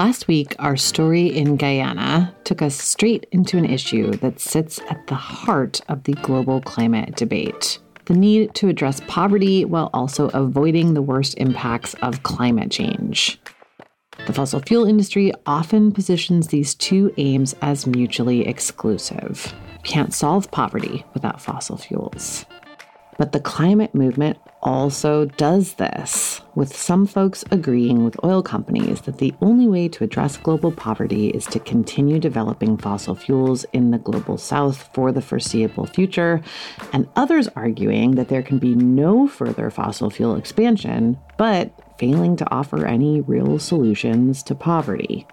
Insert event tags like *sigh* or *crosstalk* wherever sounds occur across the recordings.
Last week, our story in Guyana took us straight into an issue that sits at the heart of the global climate debate the need to address poverty while also avoiding the worst impacts of climate change. The fossil fuel industry often positions these two aims as mutually exclusive. You can't solve poverty without fossil fuels. But the climate movement also does this, with some folks agreeing with oil companies that the only way to address global poverty is to continue developing fossil fuels in the global south for the foreseeable future, and others arguing that there can be no further fossil fuel expansion, but failing to offer any real solutions to poverty.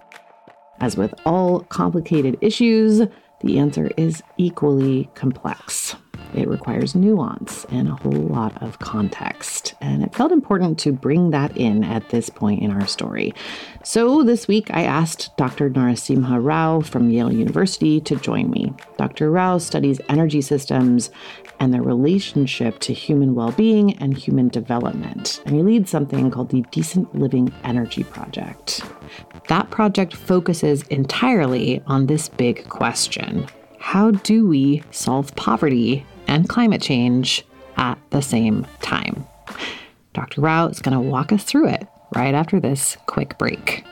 As with all complicated issues, the answer is equally complex. It requires nuance and a whole lot of context, and it felt important to bring that in at this point in our story. So this week I asked Dr. Narasimha Rao from Yale University to join me. Dr. Rao studies energy systems and their relationship to human well being and human development, and he leads something called the Decent Living Energy Project. That project focuses entirely on this big question how do we solve poverty and climate change at the same time. Dr. Rao is going to walk us through it right after this quick break.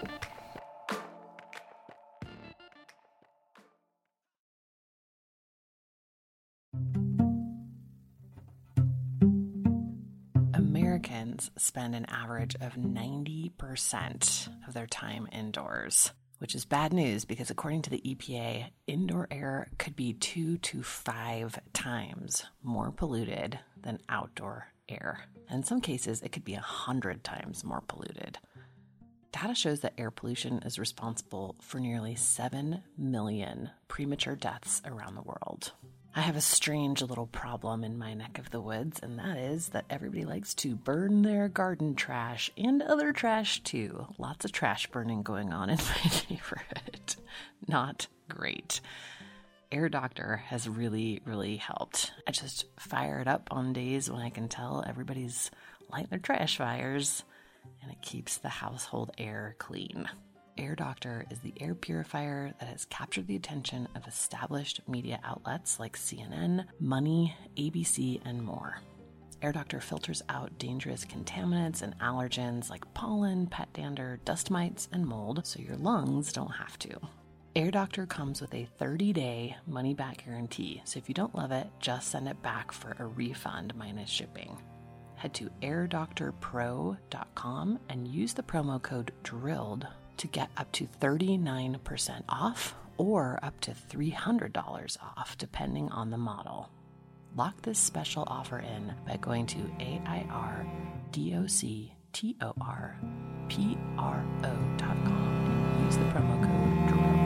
Americans spend an average of 90% of their time indoors which is bad news because according to the EPA, indoor air could be two to five times more polluted than outdoor air. And in some cases, it could be a hundred times more polluted. Data shows that air pollution is responsible for nearly 7 million premature deaths around the world. I have a strange little problem in my neck of the woods, and that is that everybody likes to burn their garden trash and other trash too. Lots of trash burning going on in *laughs* my neighborhood. Not great. Air Doctor has really, really helped. I just fire it up on days when I can tell everybody's lighting their trash fires, and it keeps the household air clean. Air Doctor is the air purifier that has captured the attention of established media outlets like CNN, Money, ABC, and more. Air Doctor filters out dangerous contaminants and allergens like pollen, pet dander, dust mites, and mold so your lungs don't have to. Air Doctor comes with a 30 day money back guarantee, so if you don't love it, just send it back for a refund minus shipping. Head to airdoctorpro.com and use the promo code DRILLED to get up to 39% off or up to $300 off, depending on the model. Lock this special offer in by going to AIRDOCTORPRO.com and use the promo code DRILLED.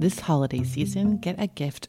This holiday season, get a gift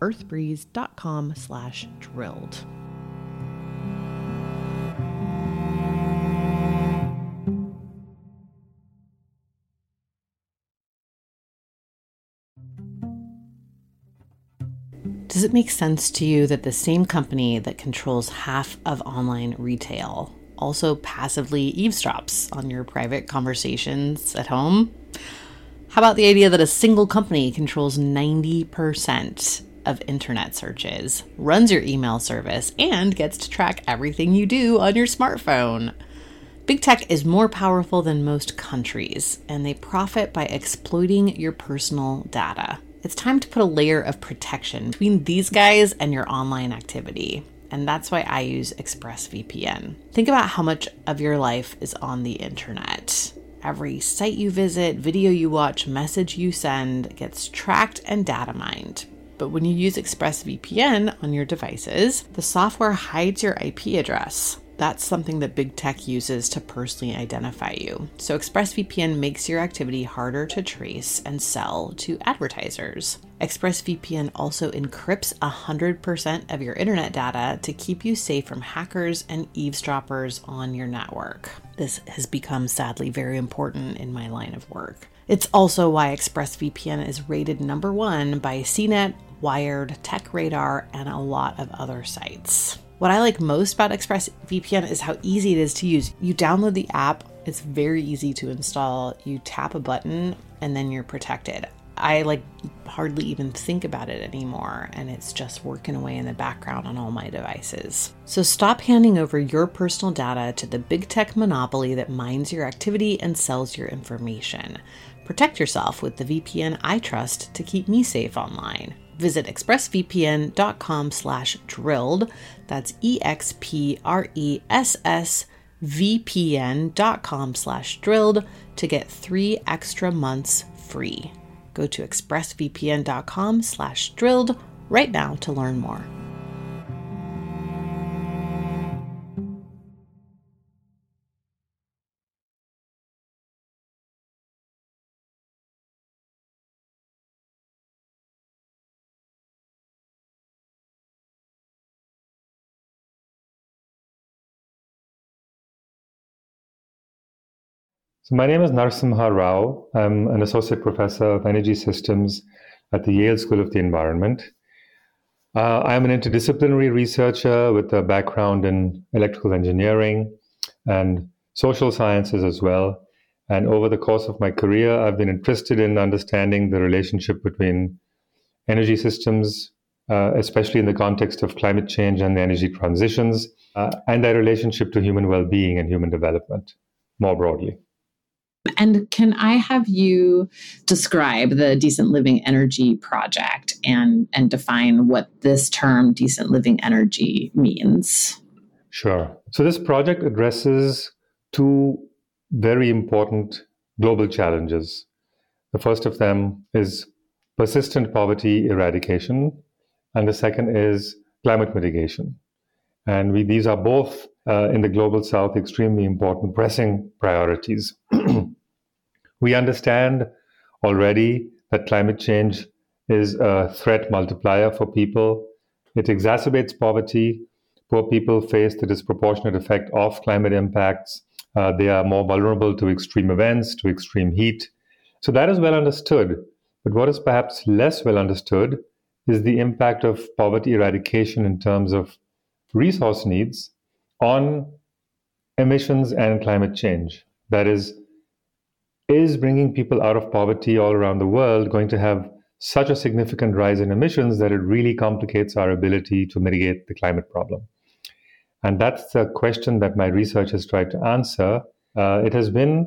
earthbreeze.com slash drilled. Does it make sense to you that the same company that controls half of online retail also passively eavesdrops on your private conversations at home? How about the idea that a single company controls 90% of internet searches, runs your email service, and gets to track everything you do on your smartphone? Big tech is more powerful than most countries, and they profit by exploiting your personal data. It's time to put a layer of protection between these guys and your online activity. And that's why I use ExpressVPN. Think about how much of your life is on the internet. Every site you visit, video you watch, message you send gets tracked and data mined. But when you use ExpressVPN on your devices, the software hides your IP address that's something that big tech uses to personally identify you. So, ExpressVPN makes your activity harder to trace and sell to advertisers. ExpressVPN also encrypts 100% of your internet data to keep you safe from hackers and eavesdroppers on your network. This has become sadly very important in my line of work. It's also why ExpressVPN is rated number one by CNET, Wired, TechRadar, and a lot of other sites. What I like most about ExpressVPN is how easy it is to use. You download the app, it's very easy to install. You tap a button and then you're protected. I like hardly even think about it anymore, and it's just working away in the background on all my devices. So stop handing over your personal data to the big tech monopoly that mines your activity and sells your information. Protect yourself with the VPN I trust to keep me safe online. Visit expressvpn.com slash drilled. That's E-X-P-R-E-S-S vpn.com slash drilled to get three extra months free. Go to expressvpn.com slash drilled right now to learn more. So my name is Narasimha Rao. I'm an associate professor of energy systems at the Yale School of the Environment. Uh, I'm an interdisciplinary researcher with a background in electrical engineering and social sciences as well. And over the course of my career, I've been interested in understanding the relationship between energy systems, uh, especially in the context of climate change and the energy transitions, uh, and their relationship to human well being and human development more broadly. And can I have you describe the Decent Living Energy Project and, and define what this term decent living energy means? Sure. So, this project addresses two very important global challenges. The first of them is persistent poverty eradication, and the second is climate mitigation. And we, these are both uh, in the global south extremely important, pressing priorities. *clears throat* we understand already that climate change is a threat multiplier for people. It exacerbates poverty. Poor people face the disproportionate effect of climate impacts. Uh, they are more vulnerable to extreme events, to extreme heat. So that is well understood. But what is perhaps less well understood is the impact of poverty eradication in terms of resource needs on emissions and climate change. That is, is bringing people out of poverty all around the world going to have such a significant rise in emissions that it really complicates our ability to mitigate the climate problem? And that's the question that my research has tried to answer. Uh, it has been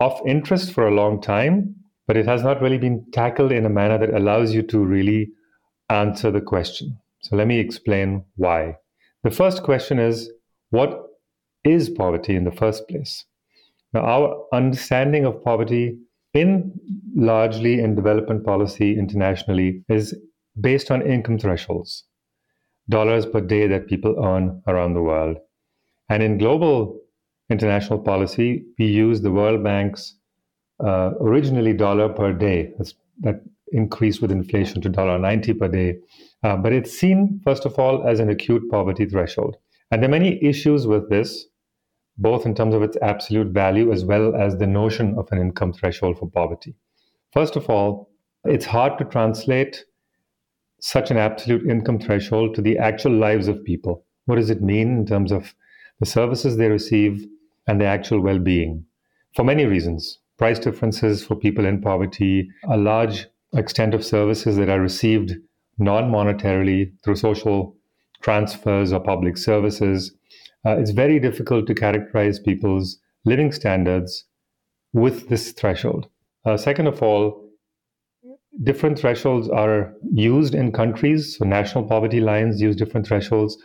of interest for a long time, but it has not really been tackled in a manner that allows you to really answer the question. So let me explain why. The first question is what is poverty in the first place? Now, our understanding of poverty in largely in development policy internationally is based on income thresholds, dollars per day that people earn around the world. And in global international policy, we use the World Bank's uh, originally dollar per day. That's, that increased with inflation to $1.90 per day uh, but it's seen, first of all, as an acute poverty threshold. And there are many issues with this, both in terms of its absolute value as well as the notion of an income threshold for poverty. First of all, it's hard to translate such an absolute income threshold to the actual lives of people. What does it mean in terms of the services they receive and their actual well being? For many reasons price differences for people in poverty, a large extent of services that are received non monetarily through social transfers or public services. Uh, it's very difficult to characterize people's living standards with this threshold. Uh, second of all, different thresholds are used in countries. So, national poverty lines use different thresholds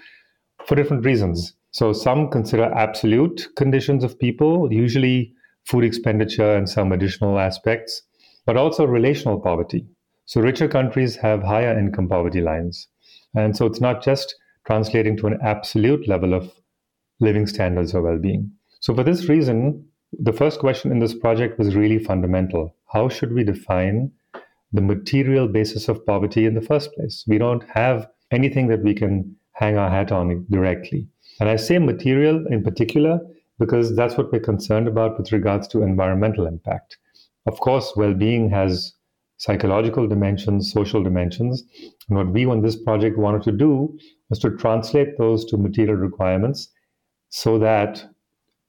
for different reasons. So, some consider absolute conditions of people, usually food expenditure and some additional aspects, but also relational poverty. So, richer countries have higher income poverty lines. And so, it's not just translating to an absolute level of living standards or well being. So, for this reason, the first question in this project was really fundamental. How should we define the material basis of poverty in the first place? We don't have anything that we can hang our hat on directly. And I say material in particular because that's what we're concerned about with regards to environmental impact. Of course, well being has psychological dimensions, social dimensions. And what we on this project wanted to do was to translate those to material requirements so that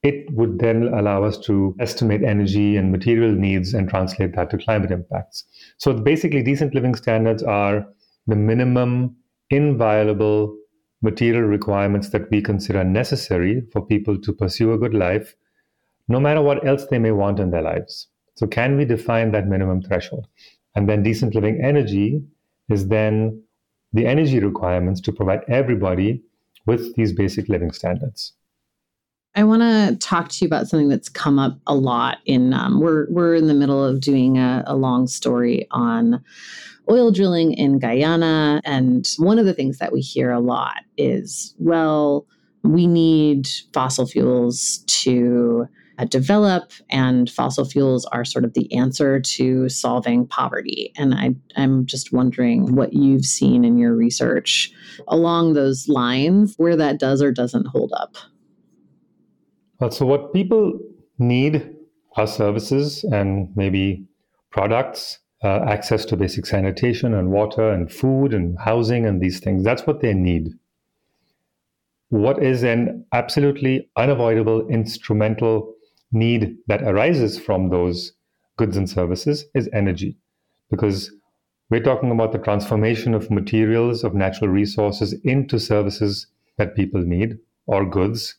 it would then allow us to estimate energy and material needs and translate that to climate impacts. So basically, decent living standards are the minimum inviolable material requirements that we consider necessary for people to pursue a good life, no matter what else they may want in their lives. So, can we define that minimum threshold? And then, decent living energy is then the energy requirements to provide everybody with these basic living standards. I want to talk to you about something that's come up a lot. In um, we're we're in the middle of doing a, a long story on oil drilling in Guyana, and one of the things that we hear a lot is, well, we need fossil fuels to uh, develop, and fossil fuels are sort of the answer to solving poverty. And I, I'm just wondering what you've seen in your research along those lines, where that does or doesn't hold up. Well, so what people need are services and maybe products, uh, access to basic sanitation and water and food and housing and these things. That's what they need. What is an absolutely unavoidable instrumental need that arises from those goods and services is energy. Because we're talking about the transformation of materials, of natural resources into services that people need or goods.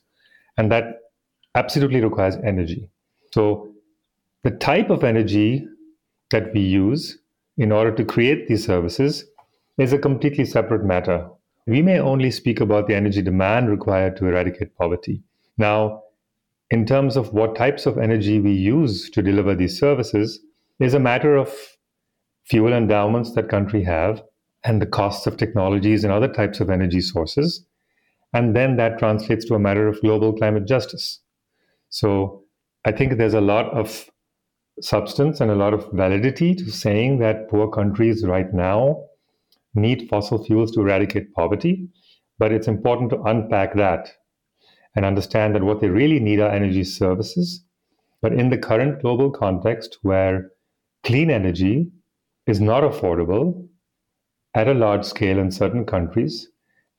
And that absolutely requires energy. So, the type of energy that we use in order to create these services is a completely separate matter. We may only speak about the energy demand required to eradicate poverty. Now, in terms of what types of energy we use to deliver these services, is a matter of fuel endowments that country have and the costs of technologies and other types of energy sources. And then that translates to a matter of global climate justice. So I think there's a lot of substance and a lot of validity to saying that poor countries right now need fossil fuels to eradicate poverty. But it's important to unpack that and understand that what they really need are energy services. But in the current global context where clean energy is not affordable at a large scale in certain countries,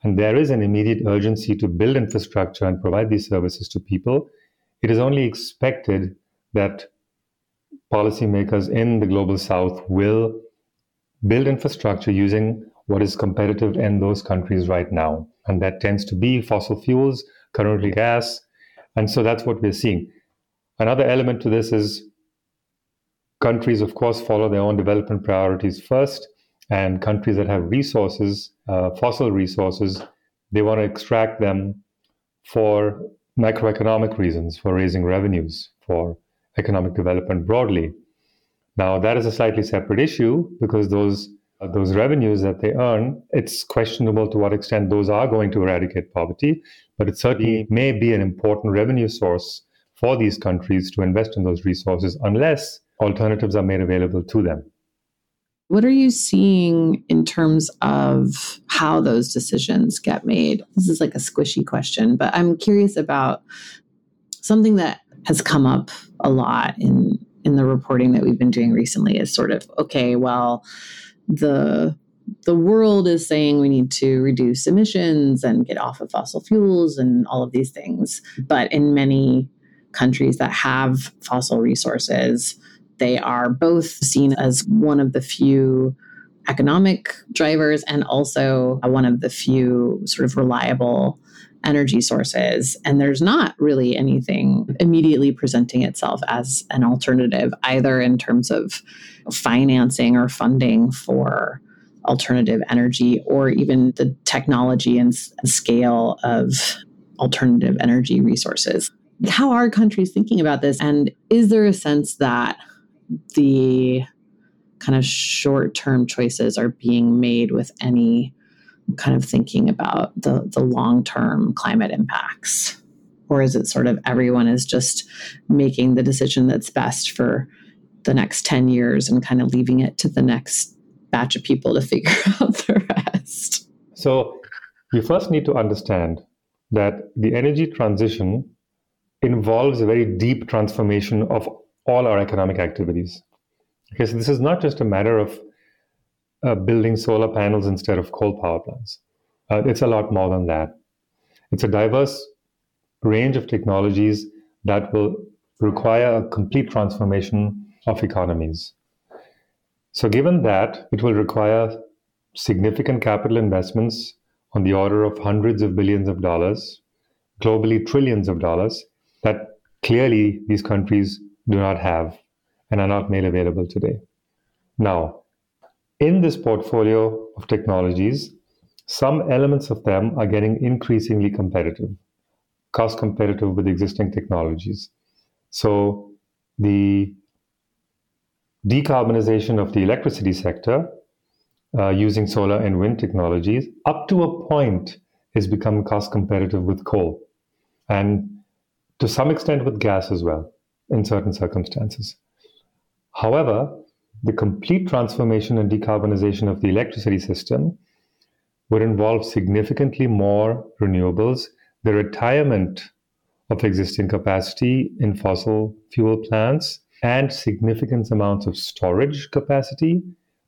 and there is an immediate urgency to build infrastructure and provide these services to people, it is only expected that policymakers in the global south will build infrastructure using what is competitive in those countries right now. And that tends to be fossil fuels, currently gas. And so that's what we're seeing. Another element to this is countries, of course, follow their own development priorities first. And countries that have resources, uh, fossil resources, they want to extract them for macroeconomic reasons for raising revenues for economic development broadly. Now, that is a slightly separate issue because those Uh, those revenues that they earn, it's questionable to what extent those are going to eradicate poverty, but it certainly may be an important revenue source for these countries to invest in those resources unless alternatives are made available to them. What are you seeing in terms of how those decisions get made? This is like a squishy question, but I'm curious about something that has come up a lot in in the reporting that we've been doing recently is sort of okay, well, the the world is saying we need to reduce emissions and get off of fossil fuels and all of these things. But in many countries that have fossil resources, they are both seen as one of the few economic drivers and also one of the few sort of reliable energy sources. And there's not really anything immediately presenting itself as an alternative, either in terms of financing or funding for alternative energy or even the technology and scale of alternative energy resources. How are countries thinking about this? And is there a sense that the kind of short term choices are being made with any kind of thinking about the, the long term climate impacts? Or is it sort of everyone is just making the decision that's best for the next 10 years and kind of leaving it to the next batch of people to *laughs* figure out the rest? So, you first need to understand that the energy transition involves a very deep transformation of all our economic activities. Okay, so this is not just a matter of uh, building solar panels instead of coal power plants. Uh, it's a lot more than that. It's a diverse range of technologies that will require a complete transformation of economies. So, given that, it will require significant capital investments on the order of hundreds of billions of dollars, globally trillions of dollars, that clearly these countries do not have and are not made available today. Now, in this portfolio of technologies, some elements of them are getting increasingly competitive, cost competitive with existing technologies. So, the decarbonization of the electricity sector uh, using solar and wind technologies, up to a point, is become cost competitive with coal and to some extent with gas as well in certain circumstances. However, the complete transformation and decarbonization of the electricity system would involve significantly more renewables, the retirement of existing capacity in fossil fuel plants, and significant amounts of storage capacity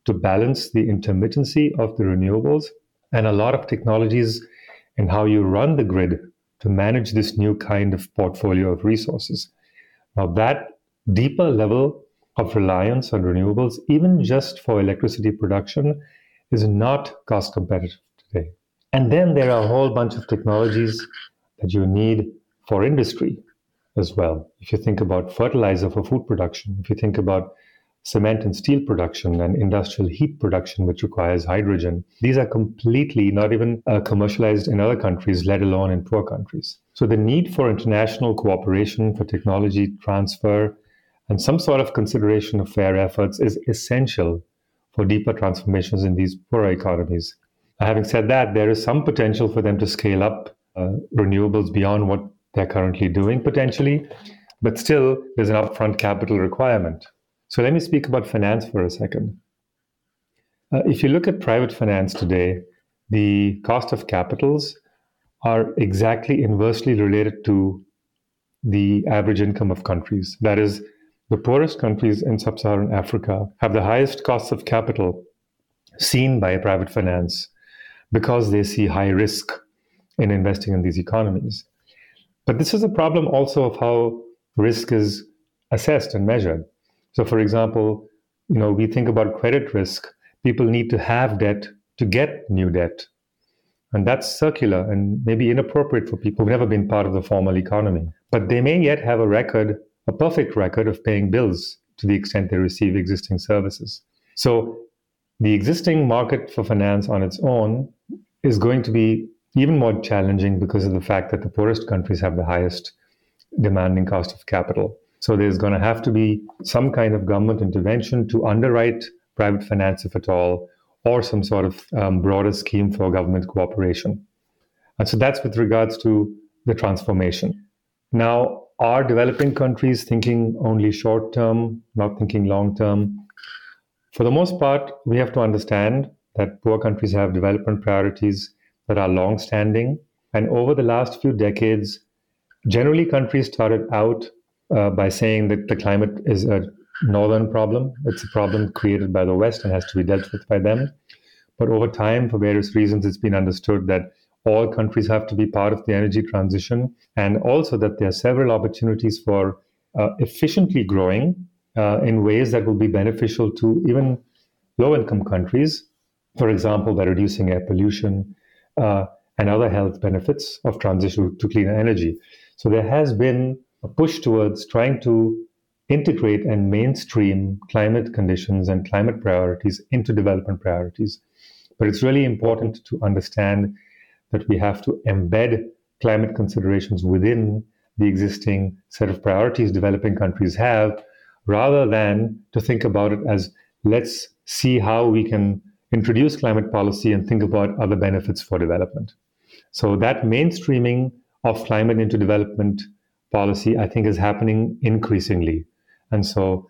to balance the intermittency of the renewables, and a lot of technologies in how you run the grid to manage this new kind of portfolio of resources. Now, that deeper level of reliance on renewables, even just for electricity production, is not cost competitive today. And then there are a whole bunch of technologies that you need for industry as well. If you think about fertilizer for food production, if you think about cement and steel production and industrial heat production, which requires hydrogen, these are completely not even uh, commercialized in other countries, let alone in poor countries. So the need for international cooperation, for technology transfer, and some sort of consideration of fair efforts is essential for deeper transformations in these poorer economies. Having said that, there is some potential for them to scale up uh, renewables beyond what they're currently doing, potentially, but still, there's an upfront capital requirement. So let me speak about finance for a second. Uh, if you look at private finance today, the cost of capitals are exactly inversely related to the average income of countries. That is, the poorest countries in sub Saharan Africa have the highest costs of capital seen by private finance because they see high risk in investing in these economies. But this is a problem also of how risk is assessed and measured. So, for example, you know, we think about credit risk. People need to have debt to get new debt. And that's circular and maybe inappropriate for people who've never been part of the formal economy. But they may yet have a record a perfect record of paying bills to the extent they receive existing services. So the existing market for finance on its own is going to be even more challenging because of the fact that the poorest countries have the highest demanding cost of capital. So there's going to have to be some kind of government intervention to underwrite private finance, if at all, or some sort of um, broader scheme for government cooperation. And so that's with regards to the transformation. Now, are developing countries thinking only short term, not thinking long term? For the most part, we have to understand that poor countries have development priorities that are long standing. And over the last few decades, generally countries started out uh, by saying that the climate is a northern problem. It's a problem created by the West and has to be dealt with by them. But over time, for various reasons, it's been understood that all countries have to be part of the energy transition, and also that there are several opportunities for uh, efficiently growing uh, in ways that will be beneficial to even low income countries, for example, by reducing air pollution uh, and other health benefits of transition to cleaner energy. So there has been a push towards trying to integrate and mainstream climate conditions and climate priorities into development priorities. But it's really important to understand that we have to embed climate considerations within the existing set of priorities developing countries have, rather than to think about it as let's see how we can introduce climate policy and think about other benefits for development. So that mainstreaming of climate into development policy, I think, is happening increasingly. And so,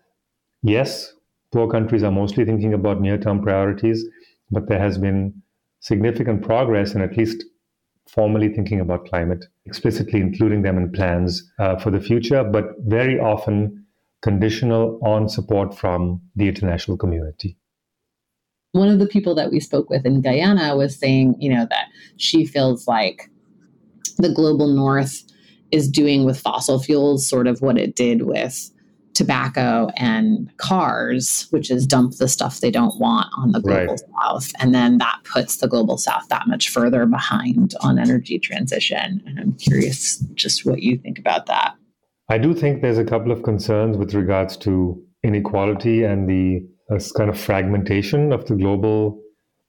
yes, poor countries are mostly thinking about near term priorities, but there has been significant progress in at least formally thinking about climate, explicitly including them in plans uh, for the future, but very often conditional on support from the international community. One of the people that we spoke with in Guyana was saying, you know, that she feels like the global north is doing with fossil fuels sort of what it did with tobacco and cars, which is dump the stuff they don't want on the global right. south. And then that puts the global south that much further behind on energy transition. And I'm curious just what you think about that. I do think there's a couple of concerns with regards to inequality and the uh, kind of fragmentation of the global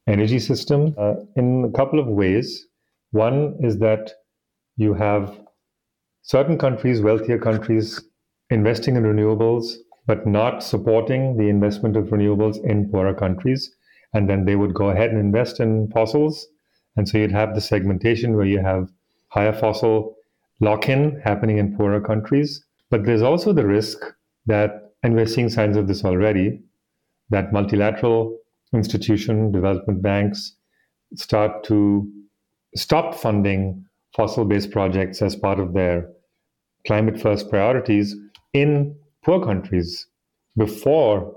energy system uh, in a couple of ways. One is that you have certain countries, wealthier countries, investing in renewables, but not supporting the investment of renewables in poorer countries. And then they would go ahead and invest in fossils. And so you'd have the segmentation where you have higher fossil lock in happening in poorer countries. But there's also the risk that, and we're seeing signs of this already, that multilateral institution, development banks start to stop funding fossil based projects as part of their climate first priorities in poor countries before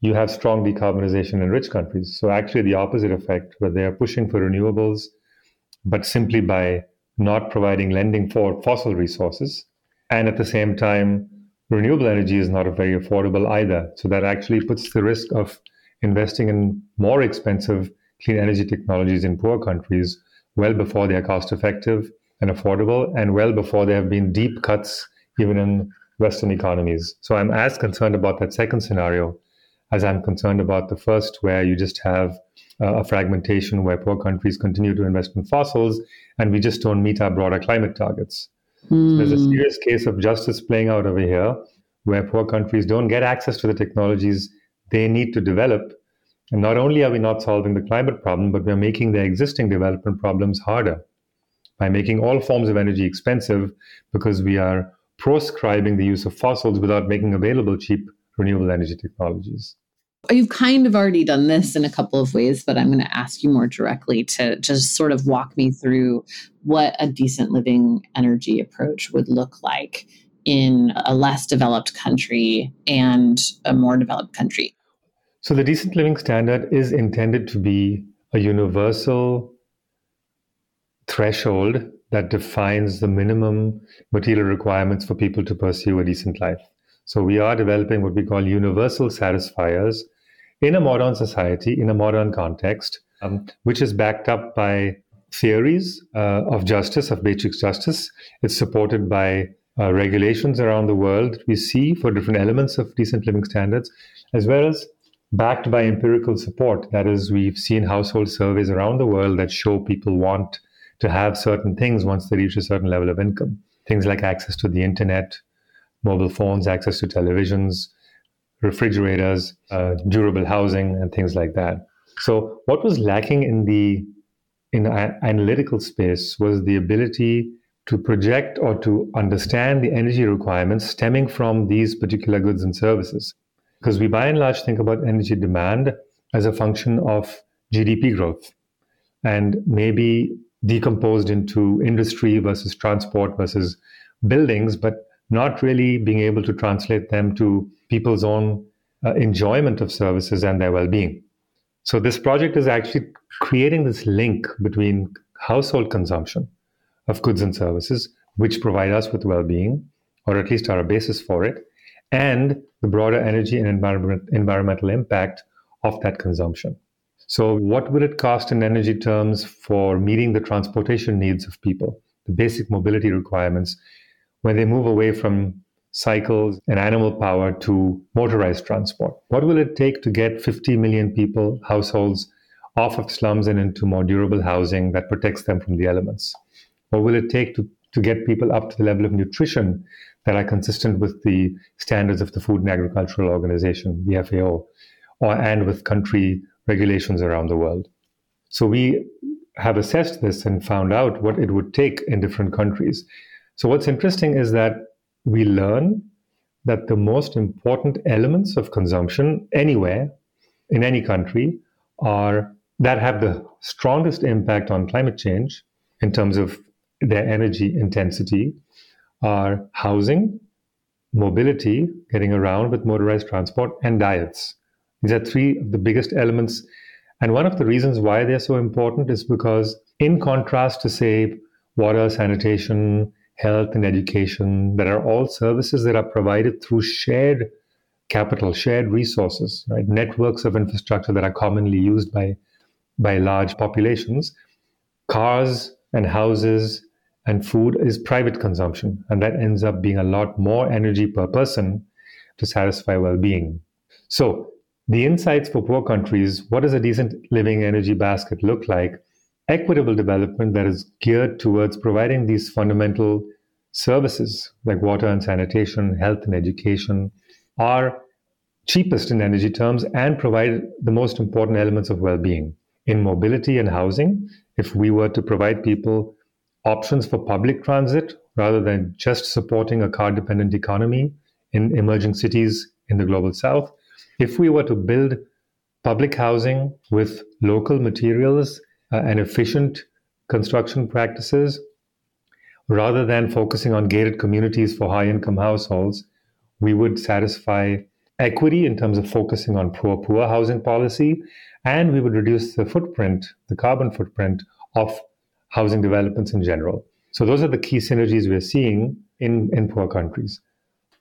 you have strong decarbonization in rich countries. So, actually, the opposite effect, where they are pushing for renewables, but simply by not providing lending for fossil resources. And at the same time, renewable energy is not very affordable either. So, that actually puts the risk of investing in more expensive clean energy technologies in poor countries well before they are cost effective and affordable, and well before there have been deep cuts even in Western economies. So I'm as concerned about that second scenario as I'm concerned about the first, where you just have uh, a fragmentation where poor countries continue to invest in fossils and we just don't meet our broader climate targets. Mm. There's a hmm. serious case of justice playing out over here where poor countries don't get access to the technologies they need to develop. And not only are we not solving the climate problem, but we're making their existing development problems harder by making all forms of energy expensive because we are proscribing the use of fossils without making available cheap renewable energy technologies. You've kind of already done this in a couple of ways, but I'm going to ask you more directly to just sort of walk me through what a decent living energy approach would look like in a less developed country and a more developed country. So, the decent living standard is intended to be a universal threshold that defines the minimum material requirements for people to pursue a decent life. So we are developing what we call universal satisfiers in a modern society, in a modern context, um, which is backed up by theories uh, of justice, of basic justice. It's supported by uh, regulations around the world we see for different elements of decent living standards, as well as backed by empirical support. That is, we've seen household surveys around the world that show people want to have certain things once they reach a certain level of income. Things like access to the internet, mobile phones, access to televisions, refrigerators, uh, durable housing, and things like that. So, what was lacking in the in analytical space was the ability to project or to understand the energy requirements stemming from these particular goods and services. Because we by and large think about energy demand as a function of GDP growth. And maybe decomposed into industry versus transport versus buildings, but not really being able to translate them to people's own uh, enjoyment of services and their well being. So this project is actually creating this link between household consumption of goods and services, which provide us with well-being, or at least are a basis for it, and the broader energy and environment, environmental impact of that consumption. So, what will it cost in energy terms for meeting the transportation needs of people, the basic mobility requirements, when they move away from cycles and animal power to motorized transport? What will it take to get 50 million people, households, off of slums and into more durable housing that protects them from the elements? What will it take to, to get people up to the level of nutrition that are consistent with the standards of the Food and Agricultural Organization, the FAO, or and with country regulations around the world? So we have assessed this and found out what it would take in different countries. So what's interesting is that we learn that the most important elements of consumption anywhere in any country are that have the strongest impact on climate change in terms of their energy intensity are housing, mobility, getting around with motorized transport, and diets. These are three of the biggest elements. And one of the reasons why they're so important is because, in contrast to, say, water, sanitation, health, and education, that are all services that are provided through shared capital, shared resources, right? Networks of infrastructure that are commonly used by, by large populations. Cars and houses and food is private consumption, and that ends up being a lot more energy per person to satisfy well being. So, the insights for poor countries what does a decent living energy basket look like? Equitable development that is geared towards providing these fundamental services like water and sanitation, health and education are cheapest in energy terms and provide the most important elements of well being. In mobility and housing, if we were to provide people options for public transit rather than just supporting a car dependent economy in emerging cities in the global south. If we were to build public housing with local materials uh, and efficient construction practices, rather than focusing on gated communities for high income households, we would satisfy equity in terms of focusing on poor poor housing policy, and we would reduce the footprint, the carbon footprint of housing developments in general. So those are the key synergies we're seeing in, in poor countries.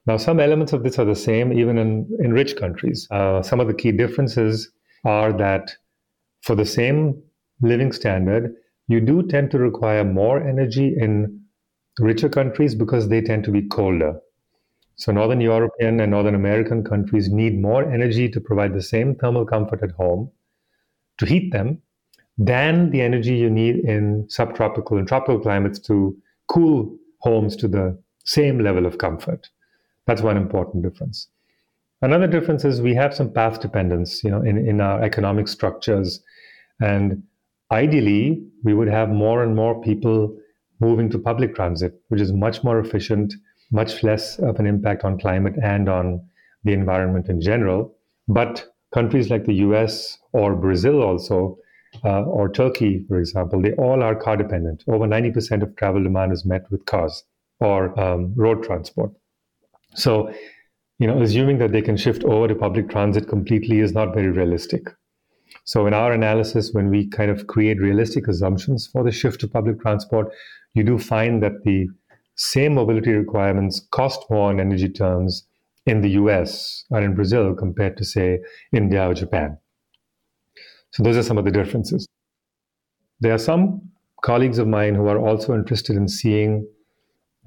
Now, some elements of this are the same even in, in rich countries. Uh, some of the key differences are that for the same living standard, you do tend to require more energy in richer countries because they tend to be colder. So, Northern European and Northern American countries need more energy to provide the same thermal comfort at home to heat them than the energy you need in subtropical and tropical climates to cool homes to the same level of comfort. That's one important difference. Another difference is we have some path dependence, you know, in, in our economic structures. And ideally, we would have more and more people moving to public transit, which is much more efficient, much less of an impact on climate and on the environment in general. But countries like the US or Brazil also uh, or Turkey, for example, they all are car dependent. Over 90% of travel demand is met with cars or um, road transport. So, you know, assuming that they can shift over to public transit completely is not very realistic. So, in our analysis, when we kind of create realistic assumptions for the shift to public transport, you do find that the same mobility requirements cost more in energy terms in the US or in Brazil compared to, say, India or Japan. So those are some of the differences. There are some colleagues of mine who are also interested in seeing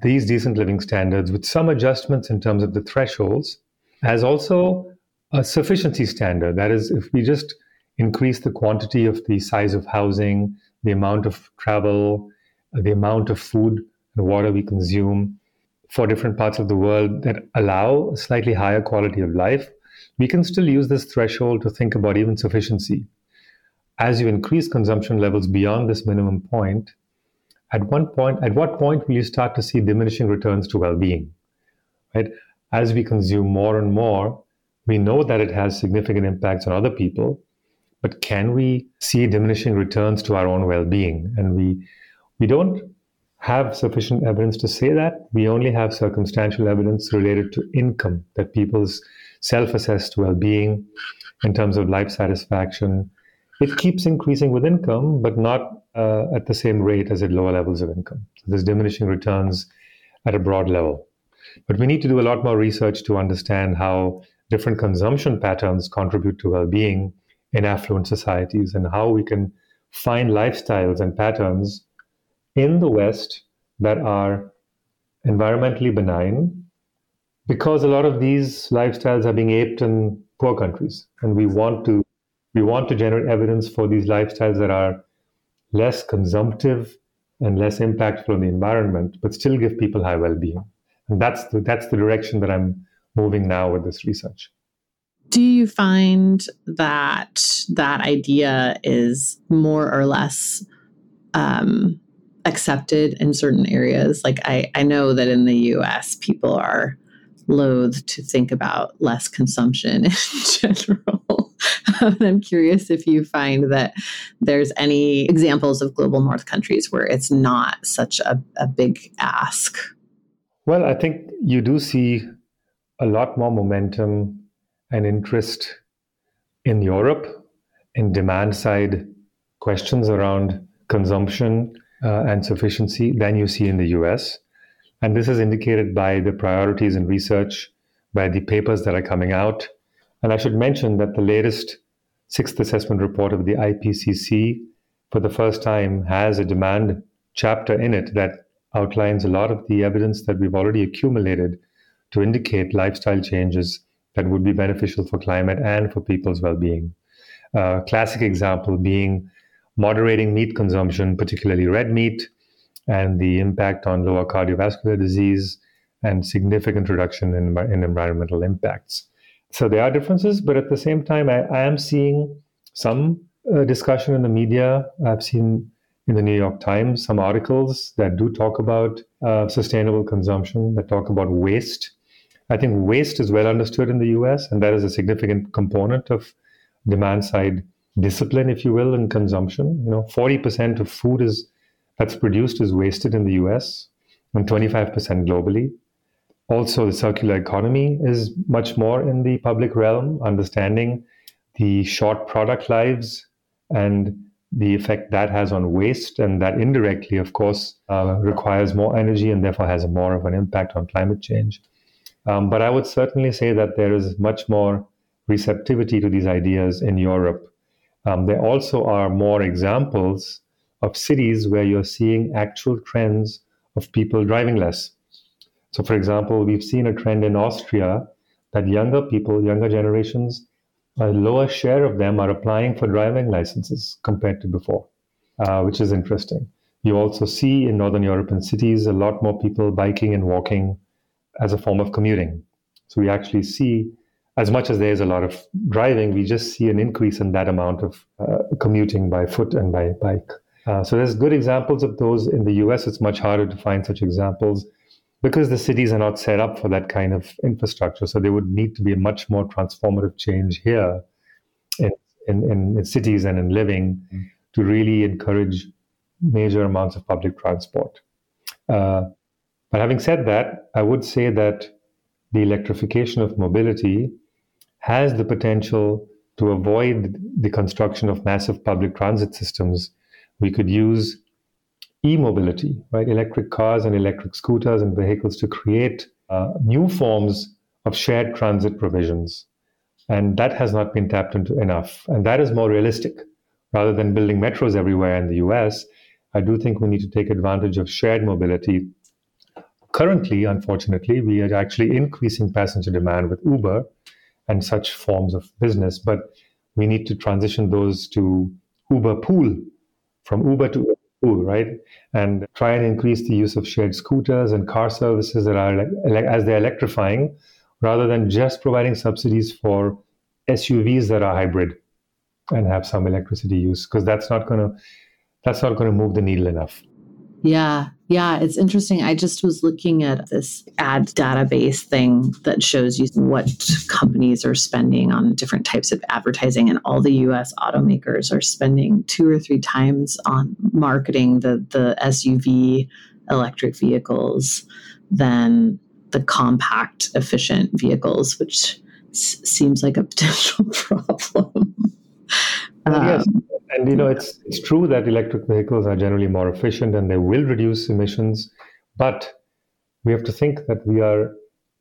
these decent living standards with some adjustments in terms of the thresholds as also a sufficiency standard. That is, if we just increase the quantity of the size of housing, the amount of travel, the amount of food and water we consume for different parts of the world that allow a slightly higher quality of life, we can still use this threshold to think about even sufficiency as you increase consumption levels beyond this minimum point, at one point, at what point will you start to see diminishing returns to well-being? Right? As we consume more and more, we know that it has significant impacts on other people, but can we see diminishing returns to our own well-being? And we we don't have sufficient evidence to say that. We only have circumstantial evidence related to income, that people's self-assessed well-being in terms of life satisfaction, it keeps increasing with income, but not uh, at the same rate as at lower levels of income. So there's diminishing returns at a broad level. But we need to do a lot more research to understand how different consumption patterns contribute to well being in affluent societies and how we can find lifestyles and patterns in the West that are environmentally benign because a lot of these lifestyles are being aped in poor countries and we want to we want to generate evidence for these lifestyles that are less consumptive and less impactful on the environment but still give people high well-being. And that's the, that's the direction that i'm moving now with this research. Do you find that that idea is more or less um, accepted in certain areas? Like I, I know that in the us people are loath to think about less consumption *laughs* in general. *laughs* I'm curious if you find that there's any examples of global north countries where it's not such a, a big ask. Well, I think you do see a lot more momentum and interest in Europe in demand side questions around consumption uh, and sufficiency than you see in the US. And this is indicated by the priorities in research, by the papers that are coming out. And I should mention that the latest sixth assessment report of the IPCC, for the first time, has a demand chapter in it that outlines a lot of the evidence that we've already accumulated to indicate lifestyle changes that would be beneficial for climate and for people's well being. Uh, classic example being moderating meat consumption, particularly red meat, and the impact on lower cardiovascular disease and significant reduction in, in environmental impacts. So there are differences, but at the same time, I, I am seeing some uh, discussion in the media. I've seen in the New York Times some articles that do talk about uh, sustainable consumption, that talk about waste. I think waste is well understood in the US, and that is a significant component of demand side discipline, if you will, in consumption. You know, 40% of food is that's produced is wasted in the US and 25% globally. Also, the circular economy is much more in the public realm, understanding the short product lives and the effect that has on waste, and that indirectly, of course, uh, requires more energy and therefore has more of an impact on climate change. Um, but I would certainly say that there is much more receptivity to these ideas in Europe. Um, there also are more examples of cities where you're seeing actual trends of people driving less. So, for example, we've seen a trend in Austria that younger people, younger generations, a lower share of them are applying for driving licenses compared to before, uh, which is interesting. You also see in Northern European cities a lot more people biking and walking as a form of commuting. So we actually see, as much as there's a lot of driving, we just see an increase in that amount of uh, commuting by foot and by bike. Uh, so there's good examples of those in the US. It's much harder to find such examples because the cities are not set up for that kind of infrastructure. So there would need to be a much more transformative change here in, in, in cities and in living mm-hmm. to really encourage major amounts of public transport. Uh, but having said that, I would say that the electrification of mobility has the potential to avoid the construction of massive public transit systems we could use e-mobility, right? Electric cars and electric scooters and vehicles to create uh, new forms of shared transit provisions. And that has not been tapped into enough. And that is more realistic. Rather than building metros everywhere in the US, I do think we need to take advantage of shared mobility. Currently, unfortunately, we are actually increasing passenger demand with Uber and such forms of business, but we need to transition those to Uber Pool from Uber to Uber, right? And try and increase the use of shared scooters and car services that are like, as they're electrifying, rather than just providing subsidies for SUVs that are hybrid and have some electricity use, because that's not to that's not to move the needle enough. Yeah. Yeah. It's interesting. I just was looking at this ad database thing that shows you what companies are spending on different types of advertising. And all the US automakers are spending two or three times on marketing the, the SUV electric vehicles than the compact, efficient vehicles, which s- seems like a potential *laughs* problem. Yes. Um, And you know, it's it's true that electric vehicles are generally more efficient and they will reduce emissions, but we have to think that we are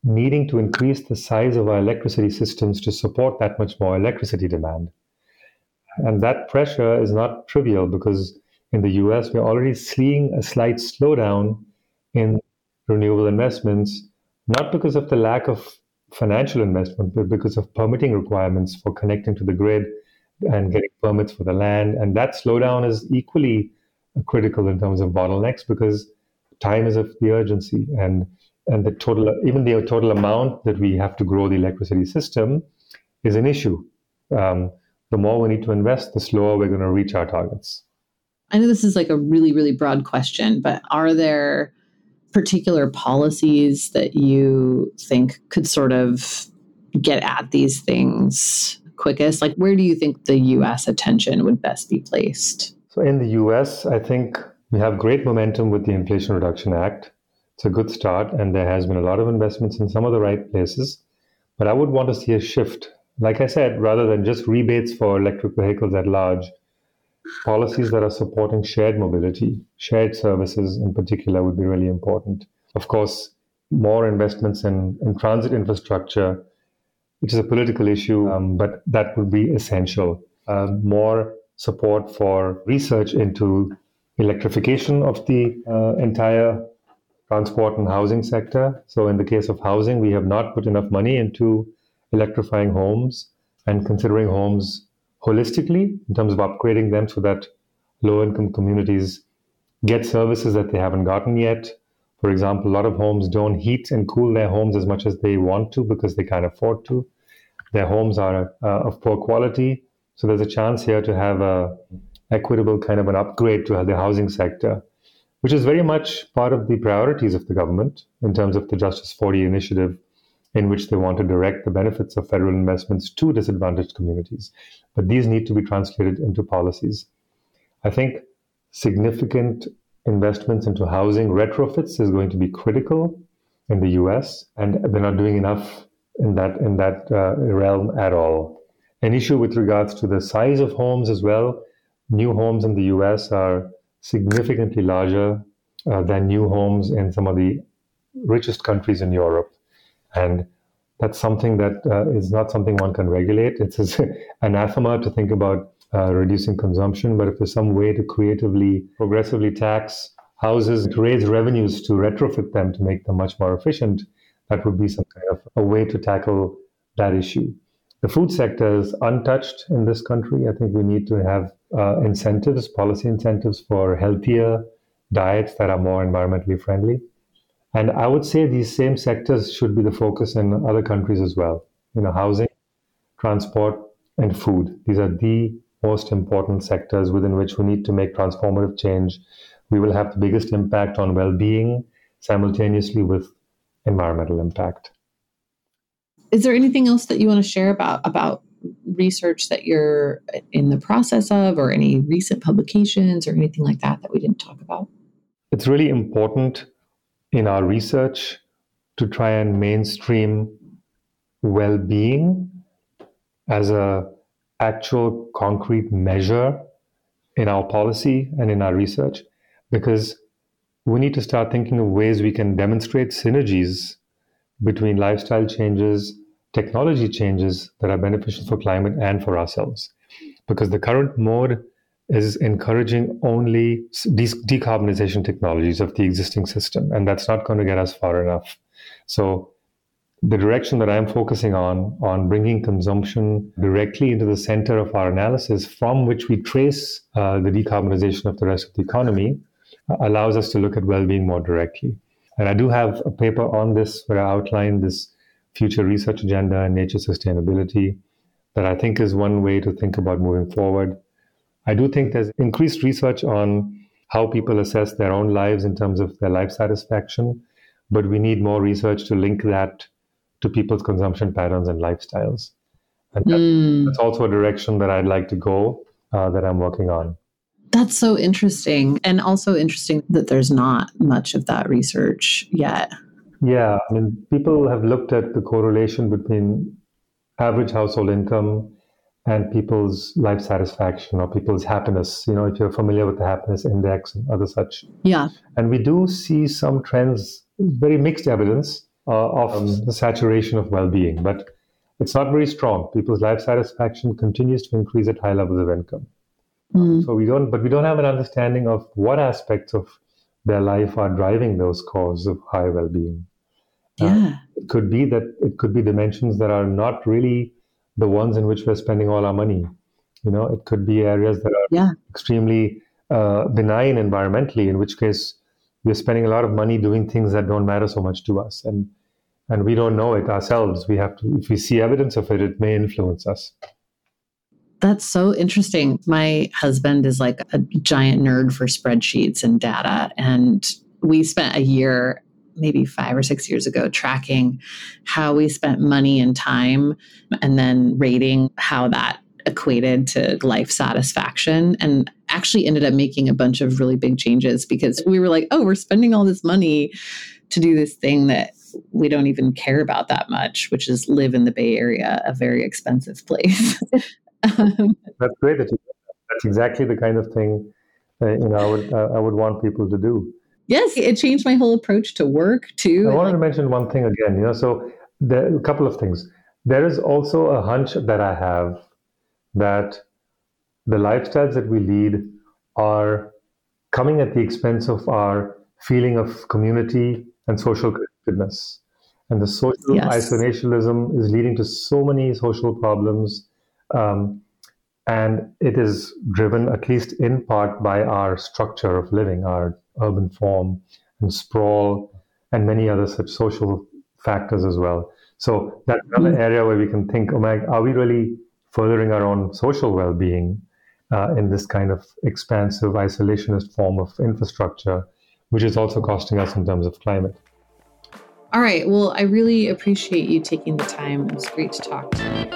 needing to increase the size of our electricity systems to support that much more electricity demand. And that pressure is not trivial because in the US, we're already seeing a slight slowdown in renewable investments, not because of the lack of financial investment, but because of permitting requirements for connecting to the grid and getting permits for the land. And that slowdown is equally critical in terms of bottlenecks because time is of the urgency and and the total even the total amount that we have to grow the electricity system is an issue. Um, the more we need to invest, the slower we're going to reach our targets. I know this is like a really, really broad question, but are there particular policies that you think could sort of get at these things quickest? Like, where do you think the US attention would best be placed? So, in the US, I think we have great momentum with the Inflation Reduction Act. It's a good start, and there has been a lot of investments in some of the right places. But I would want to see a shift. Like I said, rather than just rebates for electric vehicles at large, policies that are supporting shared mobility, shared services in particular, would be really important. Of course, more investments in, in transit infrastructure, which is a political issue, um, but that would be essential. Uh, more support for research into electrification of the uh, entire transport and housing sector. So, in the case of housing, we have not put enough money into electrifying homes and considering homes holistically in terms of upgrading them so that low income communities get services that they haven't gotten yet. For example, a lot of homes don't heat and cool their homes as much as they want to because they can't afford to. Their homes are uh, of poor quality. So there's a chance here to have a equitable kind of an upgrade to the housing sector, which is very much part of the priorities of the government in terms of the Justice 40 initiative in which they want to direct the benefits of federal investments to disadvantaged communities. But these need to be translated into policies. I think significant investments into housing retrofits is going to be critical in the US, and they're not doing enough in that in that uh, realm at all. An issue with regards to the size of homes as well. New homes in the US are significantly larger uh, than new homes in some of the richest countries in Europe. And that's something that uh, is not something one can regulate. It's *laughs* anathema to think about uh, reducing consumption. But if there's some way to creatively, progressively tax houses to raise revenues to retrofit them to make them much more efficient, that would be some kind of a way to tackle that issue. The food sector is untouched in this country. I think we need to have uh, incentives, policy incentives for healthier diets that are more environmentally friendly. And I would say these same sectors should be the focus in other countries as well. You know, housing, transport, and food. These are the most important sectors within which we need to make transformative change. We will have the biggest impact on well-being simultaneously with environmental impact. Is there anything else that you want to share about about research that you're in the process of or any recent publications or anything like that that we didn't talk about? It's really important in our research to try and mainstream well-being as a actual concrete measure in our policy and in our research because we need to start thinking of ways we can demonstrate synergies between lifestyle changes technology changes that are beneficial for climate and for ourselves because the current mode is encouraging only de- decarbonization technologies of the existing system, and that's not going to get us far enough. So, the direction that I'm focusing on, on bringing consumption directly into the center of our analysis, from which we trace uh, the decarbonization of the rest of the economy, uh, allows us to look at well-being more directly. And I do have a paper on this where I outline this future research agenda and nature sustainability that I think is one way to think about moving forward. I do think there's increased research on how people assess their own lives in terms of their life satisfaction, but we need more research to link that to people's consumption patterns and lifestyles. And that, mm. that's also a direction that I'd like to go uh, that I'm working on. That's so interesting. And also interesting that there's not much of that research yet. Yeah. I mean, people have looked at the correlation between average household income and people's life satisfaction or people's happiness. You know, if you're familiar with the happiness index and other such. Yeah. And we do see some trends, very mixed evidence uh, of um, the saturation of well-being, but it's not very strong. People's life satisfaction continues to increase at high levels of income. Mm. So we don't, but we don't have an understanding of what aspects of their life are driving those causes of high well-being. Uh, yeah. Uh, it could be that it could be dimensions that are not really the ones in which we're spending all our money. You know, it could be areas that are yeah. extremely uh, benign environmentally, in which case we're spending a lot of money doing things that don't matter so much to us, and and we don't know it ourselves. We have to, if we see evidence of it, it may influence us. That's so interesting. My husband is like a giant nerd for spreadsheets and data, and we spent a year maybe five or six years ago tracking how we spent money and time and then rating how that equated to life satisfaction and actually ended up making a bunch of really big changes because we were like, oh, we're spending all this money to do this thing that we don't even care about that much, which is live in the Bay Area, a very expensive place. *laughs* That's great. That you, that's exactly the kind of thing uh, you know I would uh, I would want people to do. Yes, it changed my whole approach to work too. I wanted like, to mention one thing again. You know, so there a couple of things. There is also a hunch that I have that the lifestyles that we lead are coming at the expense of our feeling of community and social connectedness. And the social yes. isolationism is leading to so many social problems. Um, and it is driven, at least in part, by our structure of living, our urban form and sprawl, and many other such social factors as well. So that's another mm-hmm. area where we can think, oh my, are we really furthering our own social well-being uh, in this kind of expansive isolationist form of infrastructure, which is also costing us in terms of climate? All right. Well, I really appreciate you taking the time. It was great to talk to you.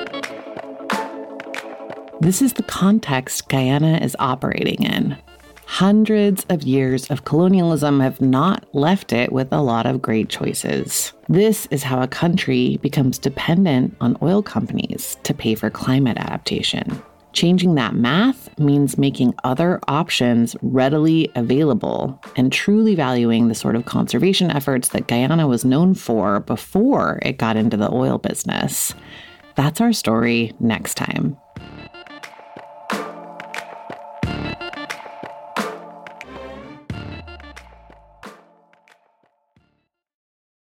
This is the context Guyana is operating in. Hundreds of years of colonialism have not left it with a lot of great choices. This is how a country becomes dependent on oil companies to pay for climate adaptation. Changing that math means making other options readily available and truly valuing the sort of conservation efforts that Guyana was known for before it got into the oil business. That's our story next time.